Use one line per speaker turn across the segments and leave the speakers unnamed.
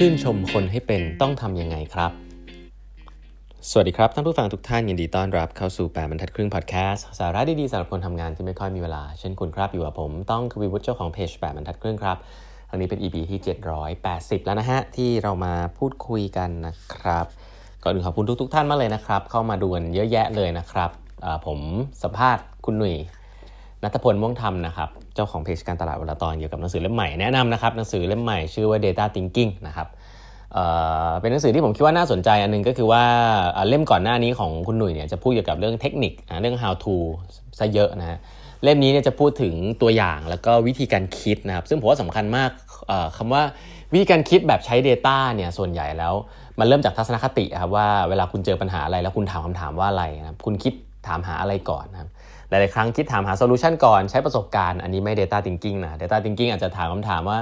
ชื่นชมคนให้เป็นต้องทำยังไงครับ สวัสดีครับ ท่านผู้ฟังทุกท่านยินดีต้อนรับเข้าสู่แปดบรรทัดครึ่งพอดแคสต์สาระดีๆสำหรับคนทำงานที่ไม่ค่อยมีเวลา เช่นคุณครับ อยู่กับผมต้องควีวุฒิเจ้าของเพจแปดบรรทัดครึ่งครับ อันนี้เป็น EP ที่ 780 แล้วนะฮะ ที่เรามาพูดคุยกันนะครับก่อนอื่นขอบคุณทุกๆท่านมากเลยนะครับ เข้ามาดูกันเยอะแยะเลยนะครับผมสัมภาษณ์คุณหนุ่ยนัทพลม่วงธรรมนะครับ เจ้าของเพจการตลาดวลาตอนเกี่ยวกับหนังสือเล่มใหม่แนะนำนะครับหนังสือเล่มใหม่ชื่อว่า Data Thinking นะครับเเป็นหนังสือที่ผมคิดว่าน่าสนใจอันนึงก็คือว่าเล่มก่อนหน้านี้ของคุณหนุ่ยเนี่ยจะพูดเกี่ยวกับเรื่องเทคนิคเรื่อง how to ซะเยอะนะฮะเล่มนี้เนี่ยจะพูดถึงตัวอย่างแล้วก็วิธีการคิดนะครับซึ่งผมว่าสำคัญมากคำว่าวิธีการคิดแบบใช้ Data เนี่ยส่วนใหญ่แล้ว มันเริ่มจากทัศนคติครับว่าเวลาคุณเจอปัญหาอะไรแล้วคุณถามคำถามว่าอะไรนะครับคุณคิดถามหาอะไรก่อนนะครับ หลาย ๆ ครั้งคิดถามหา solution ก่อนใช้ประสบการณ์อันนี้ไม่ Data Thinking นะ Data Thinking อาจจะถามคำถามว่า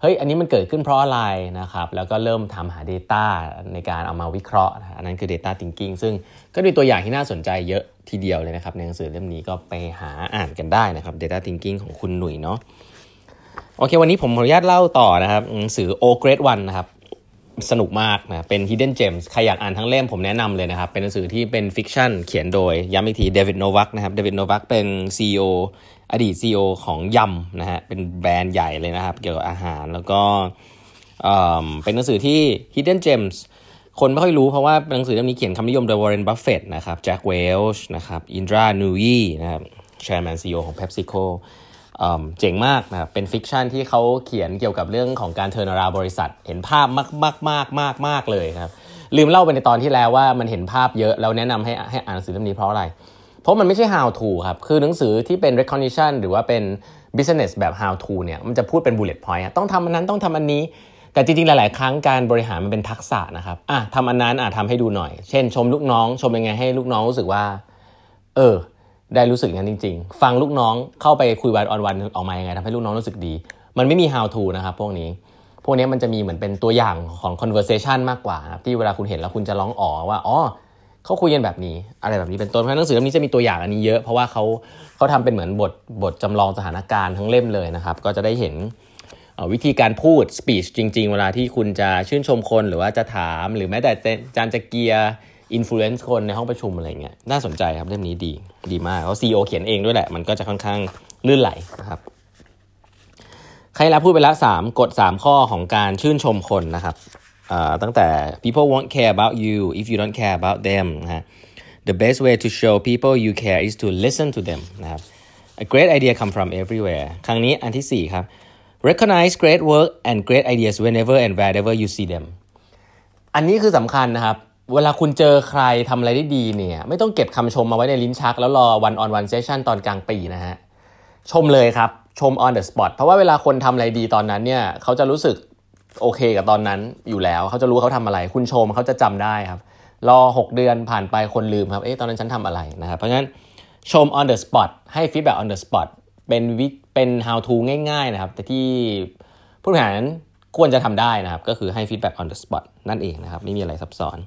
เฮ้ยอันนี้มันเกิดขึ้นเพราะอะไรนะครับแล้วก็เริ่มทำหา Data ในการเอามาวิเคราะห์อันนั้นคือ Data Thinking ซึ่งก็มีตัวอย่างที่น่าสนใจเยอะทีเดียวเลยนะครับในหนังสือเล่มนี้ก็ไปหาอ่านกันได้นะครับ Data Thinking ของคุณหนุ่ยเนาะโอเค วันนี้ผมขออนุญาตเล่าต่อนะครับหนังสือ O Great One นะครับ สนุกมากนะเป็น Hidden Gems ใครอยากอ่านทั้งเล่มผมแนะนำเลยนะครับ เป็นหนังสือที่เป็น fiction เขียนโดยย้ำอีกทีเดวิดโนวักนะครับเดวิดโนวักเป็น CEO อดีต CEO ของ Yum นะฮะเป็นแบรนด์ใหญ่เลยนะครับ เกี่ยวกับอาหารแล้วก็เป็นหนังสือที่ Hidden Gems คนไม่ค่อยรู้เพราะว่าหนังสือเล่มนี้เขียนคำนิยมโดยวอร์เรนบัฟเฟตนะครับแจ็คเวลช์นะครับอินดรานูยีนะครับ chairman CEO ของ PepsiCo เจ๋งมากนะครับเป็น fiction ที่เขาเขียนเกี่ยวกับเรื่องของการ turnaround บริษัท เห็นภาพมากมากมากมากมากเลยครับลืมเล่าไปในตอนที่แล้วว่ามันเห็นภาพเยอะ แล้วแนะนำให้ให้อ่านหนังสือเล่มนี้เพราะอะไร เพราะมันไม่ใช่ how to ครับคือหนังสือที่เป็น recognition หรือว่าเป็น business แบบ how to เนี่ยมันจะพูดเป็น bullet point ต้องทำอันนั้นต้องทำอันนี้แต่จริงๆ หลาย ๆ ครั้งการบริหารมันเป็นทักษะนะครับ อะทำอันนั้นอะทำให้ดูหน่อย เช่น ชมลูกน้อง ชมยังไงให้ลูกน้องรู้สึกว่า เออ ได้รู้สึกอย่างนั้นจริง ๆ ฟังลูกน้องเข้าไปคุยวันออนวันออกมายังไงทำให้ลูกน้องรู้สึกดี มันไม่มี how to นะครับพวกนี้ พวกนี้มันจะมีเหมือนเป็นตัวอย่างของ conversation มากกว่าที่เวลาคุณเห็นแล้วคุณจะร้องอ๋อว่าอ๋อเขาคุยกันแบบนี้อะไรแบบนี้เป็นต้นเพราะหนังสือเล่มนี้จะมีตัวอย่างอันนี้เยอะเพราะว่าเขาเขาทำเป็นเหมือนบทบทจำลองสถานการณ์ทั้งเล่มเลยนะครับ ก็จะได้เห็นวิธีการพูด speech จริง ๆ เวลาที่คุณจะชื่นชมคนหรือว่าจะถามหรือแม้แต่การจะเกียร์ influence คนในห้องประชุมอะไรเงี้ยน่าสนใจครับเล่มนี้ดีดีมากเขา CEO เขียนเองด้วยแหละ มันก็จะค่อนข้างลื่นไหลนะครับใครแล้วพูดไปแล้ว3กฎ3 ข้อของการชื่นชมคนนะครับตั้งแต่ people won't care about you if you don't care about them นะ the best way to show people you care is to listen to them นะครับ a great idea come from everywhere ครั้งนี้อันที่ 4 ครับ recognize great work and great ideas whenever and wherever you see them อันนี้คือสำคัญนะครับ เวลาคุณเจอใครทำอะไรได้ดีเนี่ย ไม่ต้องเก็บคำชมมาไว้ในลิ้นชัก แล้วรอวันออนวันเซสชันตอนกลางปีนะฮะ ชมเลยครับ ชม on the spot เพราะว่าเวลาคนทำอะไรดีตอนนั้นเนี่ย เขาจะรู้สึกโอเคกับตอนนั้นอยู่แล้ว เขาจะรู้เขาทำอะไร คุณชมเขาจะจำได้ครับ รอ 6 เดือนผ่านไปคนลืมครับ เอ๊ะตอนนั้นฉันทำอะไรนะครับ เพราะงั้นชม on the spot ให้ feedback on the spot เป็นวิเป็น how to ง่ายๆนะครับ แต่ที่ผู้บริหารควรจะทำได้นะครับ ก็คือให้ feedback on the spot นั่นเองนะครับ ไม่มีอะไรซับซ้อน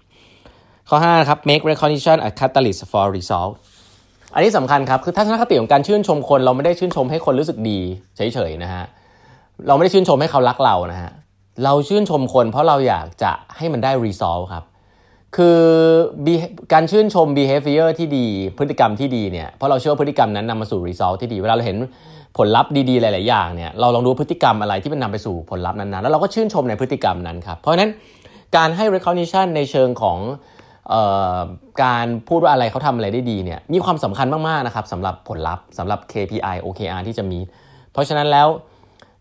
ข้อ5ครับ make recognition a catalyst for result อันนี้สำคัญครับ คือทัศนคติของการชื่นชมคน เราไม่ได้ชื่นชมให้คนรู้สึกดีเฉยๆนะฮะเราไม่ได้ชื่นชมให้เขารักเรานะฮะเราชื่นชมคนเพราะเราอยากจะให้มันได้ result ครับคือการชื่นชม behavior ที่ดีพฤติกรรมที่ดีเนี่ยเพราะเราเชื่อพฤติกรรมนั้นนำมาสู่ result ที่ดี เวลาเราเห็นผลลัพธ์ดีๆ หลาย ๆ อย่างเนี่ยเราลองดูพฤติกรรมอะไรที่มันนำไปสู่ผลลัพธ์นั้นๆ แล้วเราก็ชื่นชมในพฤติกรรมนั้นครับเพราะฉะนั้นการให้ recognition ในเชิงของ การพูดว่าอะไรเขาทำอะไรได้ดีเนี่ยมีความสำคัญมากๆนะครับสำหรับผลลัพธ์สำหรับ KPI OKR ที่จะมี เพราะฉะนั้นแล้ว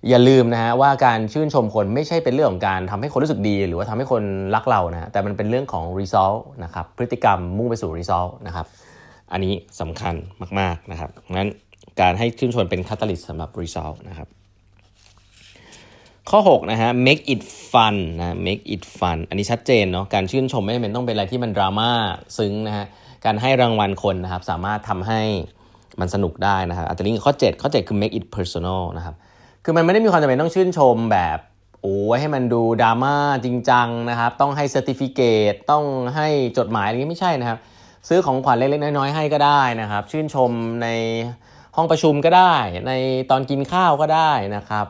อย่าลืมนะฮะว่าการชื่นชมคนไม่ใช่เป็นเรื่องของการทำให้คนรู้สึกดี หรือว่าทำให้คนรักเรานะแต่มันเป็นเรื่องของ result นะครับพฤติกรรมมุ่งไปสู่ result นะครับอันนี้สำคัญมากๆนะครับงั้นการให้ชื่นชมเป็น catalyst สำหรับ result นะครับ ข้อ 6 นะฮะ make it fun นะ make it fun อันนี้ชัดเจนเนาะการชื่นชมไม่จำเป็นต้องเป็นอะไรที่มันดราม่าซึ้งนะฮะการให้รางวัลคนนะครับสามารถทำให้มันสนุกได้นะครับอันนี้ข้อ 7 ข้อ 7 คือ make it personal นะครับคือมันไม่ได้มีความจำเป็นต้องชื่นชมแบบโอ้ให้มันดูดราม่าจริงจังนะครับ ต้องให้เซอร์ติฟิเคตต้องให้จดหมายอะไรนี้ไม่ใช่นะครับ ซื้อของขวัญเล็กๆน้อยๆให้ก็ได้นะครับ ชื่นชมในห้องประชุมก็ได้ ในตอนกินข้าวก็ได้นะครับ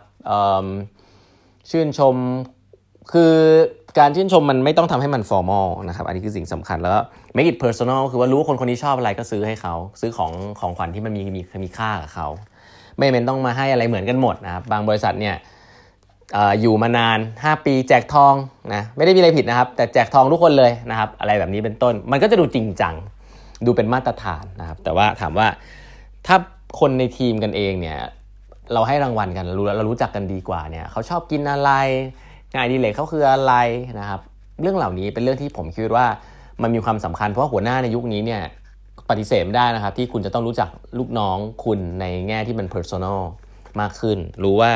ชื่นชมคือการชื่นชมมันไม่ต้องทำให้มัน formal นะครับ อันนี้คือสิ่งสำคัญแล้ว make it personal คือว่ารู้คนคนนี้ชอบอะไรก็ซื้อให้เขา ซื้อของของขวัญที่มันมีมีมีค่ากับเขา ไม่เป็นต้องมาให้อะไรเหมือนกันหมดนะครับ บางบริษัทเนี่ยอยู่มานาน 5 ปีแจกทองนะไม่ได้มีอะไรผิดนะครับ แต่แจกทองทุกคนเลยนะครับ อะไรแบบนี้เป็นต้น มันก็จะดูจริงจัง ดูเป็นมาตรฐานนะครับ แต่ว่าถามว่าถ้าคนในทีมกันเองเนี่ย เราให้รางวัลกันเรารู้เรารู้จักกันดีกว่าเนี่ยเขาชอบกินอะไรงานดีเลยเขาคืออะไรนะครับ เรื่องเหล่านี้เป็นเรื่องที่ผมคิดว่ามันมีความสำคัญเพราะหัวหน้าในยุคนี้เนี่ยปฏิเสธไม่ได้นะครับ ที่คุณจะต้องรู้จักลูกน้องคุณในแง่ที่มัน personal มากขึ้น รู้ว่า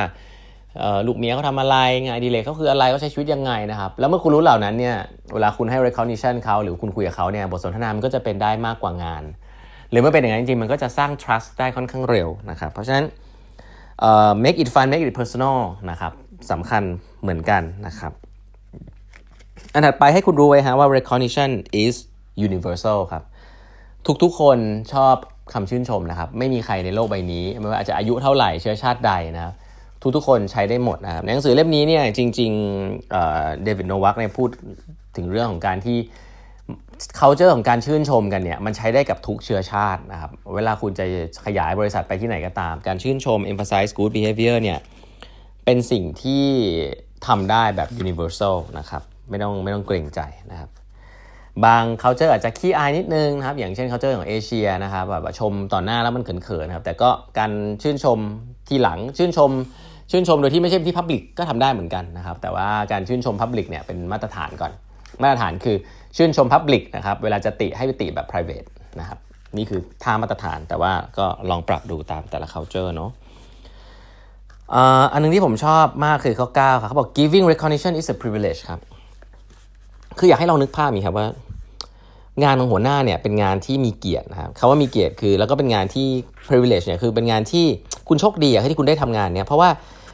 ลูกเมียเขาทำอะไรงานดีเลยเขาคืออะไรเขาใช้ชีวิตยังไงนะครับ แล้วเมื่อคุณรู้เหล่านั้นเนี่ยเวลาคุณให้ recognition เขาหรือคุณคุยกับเขาเนี่ยบทสนทนามันก็จะเป็นได้มากกว่างาน หรือเมื่อเป็นอย่างนั้นจริงๆมันก็จะสร้าง trust ได้ค่อนข้างเร็วนะครับ เพราะฉะนั้น make it fun make it personal นะครับสำคัญเหมือนกันนะครับ อันถัดไปให้คุณรู้ไว้ฮะว่า recognition is universal ครับ ทุกๆคนชอบคำชื่นชมนะครับ ไม่มีใครในโลกใบนี้ ไม่ว่าอาจจะอายุเท่าไหร่เชื้อชาติใดนะครับทุกๆคนใช้ได้หมดนะครับในหนังสือเล่มนี้เนี่ยจริงๆเดวิดโนวักเนี่ยพูดถึงเรื่องของการที่ culture ของการชื่นชมกันเนี่ยมันใช้ได้กับทุกเชื้อชาตินะครับเวลาคุณจะขยายบริษัทไปที่ไหนก็ตาม การชื่นชม emphasize good behavior เนี่ยเป็นสิ่งที่ทำได้แบบ universal นะครับไม่ต้องไม่ต้องเกรงใจนะครับบาง culture อาจจะขี้อายนิดนึงนะครับอย่างเช่น culture ของเอเชียนะครับแบบชมต่อหน้าแล้วมันเขินๆนะครับแต่ก็การชื่นชมทีหลังชื่นชมชื่นชมโดยที่ไม่ใช่ที่ Public ก็ทำได้เหมือนกันนะครับแต่ว่าการชื่นชม Public เนี่ยเป็นมาตรฐานก่อน มาตรฐานคือชื่นชม Public นะครับเวลาจะติให้ไปติแบบ private นะครับนี่คือท่ามาตรฐานแต่ว่าก็ลองปรับดูตามแต่ละ culture เนาะอันนึงที่ผมชอบมากคือข้อ9ครับเขาบอก giving recognition is a privilege ครับ คืออยากให้ลองนึกภาพนี้ครับว่า งานของหัวหน้าเนี่ยเป็นงานที่มีเกียรตินะครับคาว่ามีเกียรติคือแล้วก็เป็นงานที่ privilege เนี่ยคือเป็นงานที่คุณโชคดีอะที่คุณได้ทำงานเนี่ยเพราะว่า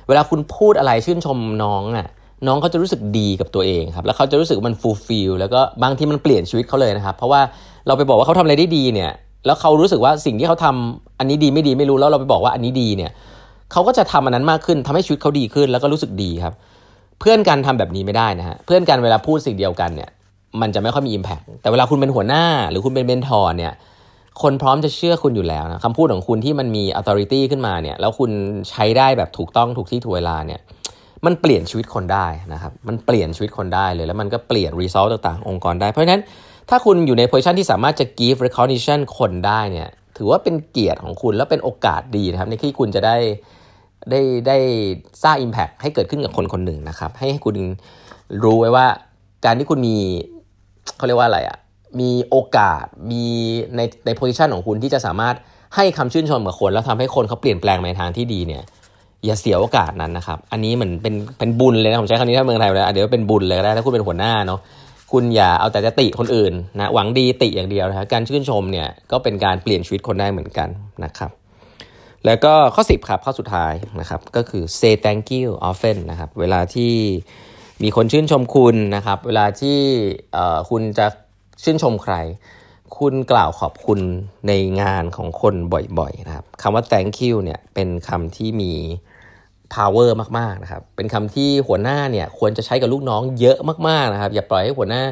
เวลาคุณพูดอะไรชื่นชมน้องอะ น้องเขาจะรู้สึกดีกับตัวเองครับ แล้วเขาจะรู้สึกมัน fulfill แล้วก็บางทีมันเปลี่ยนชีวิตเขาเลยนะครับ เพราะว่าเราไปบอกว่าเขาทำอะไรได้ดีเนี่ย แล้วเขารู้สึกว่าสิ่งที่เขาทำอันนี้ดีไม่ดีไม่รู้แล้วเราไปบอกว่าอันนี้ดีเนี่ยเขาก็จะทำอันนั้นมากขึ้นทำให้ชีวิตเขาดีขึ้น แล้วก็รู้สึกดีครับ เพื่อนกันทำแบบนี้ไม่ได้นะฮะเพื่อนกันเวลาพูดสิ่งเดียวกันเนี่ยมันจะไม่ค่อยมี impact แต่เวลาคุณเป็นหัวหน้า หรือคุณเป็นเมนทอร์เนี่ยคนพร้อมจะเชื่อคุณอยู่แล้วนะคำพูดของคุณที่มันมี authority ขึ้นมาเนี่ยแล้วคุณใช้ได้แบบถูกต้องถูกที่ถูกเวลาเนี่ย มันเปลี่ยนชีวิตคนได้นะครับ มันเปลี่ยนชีวิตคนได้เลย แล้วมันก็เปลี่ยน result ต่างๆ องค์กรได้ เพราะฉะนั้นถ้าคุณอยู่ใน position ที่สามารถจะ give recognition คนได้เนี่ยถือว่าเป็นเกียรติของคุณแล้วเป็นโอกาสดีนะครับในที่คุณจะได้ได้ได้สร้าง Impact ให้เกิดขึ้นกับคนคนหนึ่งนะครับ ให้คุณรู้ไว้ว่าการที่คุณมีเขาเรียกว่าอะไรอะ่ะมีโอกาสมีในในโพสิชันของคุณที่จะสามารถให้คำชื่นชมกับคน แล้วทำให้คนเขาเปลี่ยนแปลงในทางที่ดีเนี่ย อย่าเสียโอกาสนั้นนะครับ อันนี้เหมือนเป็นเป็นบุญเลยนะผมใช้คำนี้ถ้าเมืองไทยเลยเดี๋ยวเป็นบุญเลยก็ได้ถ้าคุณเป็นหัวหน้าเนาะคุณอย่าเอาแต่จะติคนอื่นนะหวังดีติอย่างเดียวนะครับการชื่นชมเนี่ยก็เป็นการเปลี่ยนชีวิตคนได้เหมือนกันนะครับ แล้วก็ข้อ 10 ครับข้อสุดท้ายนะครับก็คือ say thank you often นะครับเวลาที่มีคนชื่นชมคุณนะครับ เวลาที่คุณจะชื่นชมใคร คุณกล่าวขอบคุณในงานของคนบ่อยๆนะครับคำว่า thank you เนี่ยเป็นคำที่มี power มากๆนะครับ เป็นคำที่หัวหน้าเนี่ยควรจะใช้กับลูกน้องเยอะมากๆนะครับ อย่าปล่อยให้หัวหน้า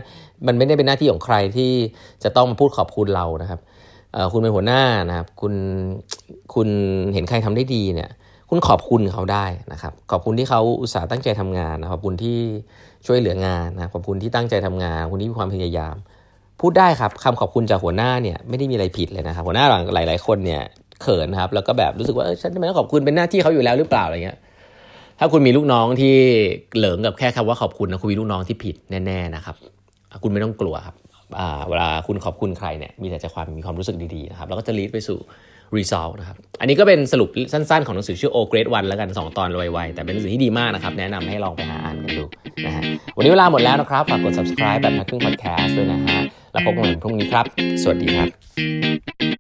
มันไม่ได้เป็นหน้าที่ของใครที่จะต้องมาพูดขอบคุณเรานะครับคุณเป็นหัวหน้านะครับ คุณ คุณเห็นใครทำได้ดีเนี่ย คุณขอบคุณเขาได้นะครับ ขอบคุณที่เขาอุตส่าห์ตั้งใจทำงานนะขอบคุณที่ช่วยเหลืองานนะ ขอบคุณที่ตั้งใจทำงาน คุณที่มีความพยายาม พูดได้ครับคำขอบคุณจากหัวหน้าเนี่ยไม่ได้มีอะไรผิดเลยนะครับหัวหน้าหลายหลายคนเนี่ยเขินครับแล้วก็แบบรู้สึกว่าฉันทำไมต้องขอบคุณเป็นหน้าที่เขาอยู่แล้วหรือเปล่าอะไรเงี้ยถ้าคุณมีลูกน้องที่เหลิงกับแค่คำว่าขอบคุณนะคุณมีลูกน้องที่ผิดแน่ๆนะครับคุณไม่ต้องกลัวครับเวลาคุณขอบคุณใครเนี่ยมีแต่จะความมีความรู้สึกดีๆนะครับแล้วก็จะลีดไปสู่ result นะครับอันนี้ก็เป็นสรุปสั้นๆ ของหนังสือชื่อ O Grade One แล้วกัน 2 ตอนไวๆแต่เป็นหนังสือที่ดีมากนะครับ แนะนำให้ลองไปหาอ่านกันดูนะฮะวันนี้เวลาหมดแล้วนะครับ ฝากกด subscribe แบบนักครึ่ง podcast ด้วยนะฮะ แล้วพบกันใหม่พรุ่งนี้ครับ สวัสดีครับ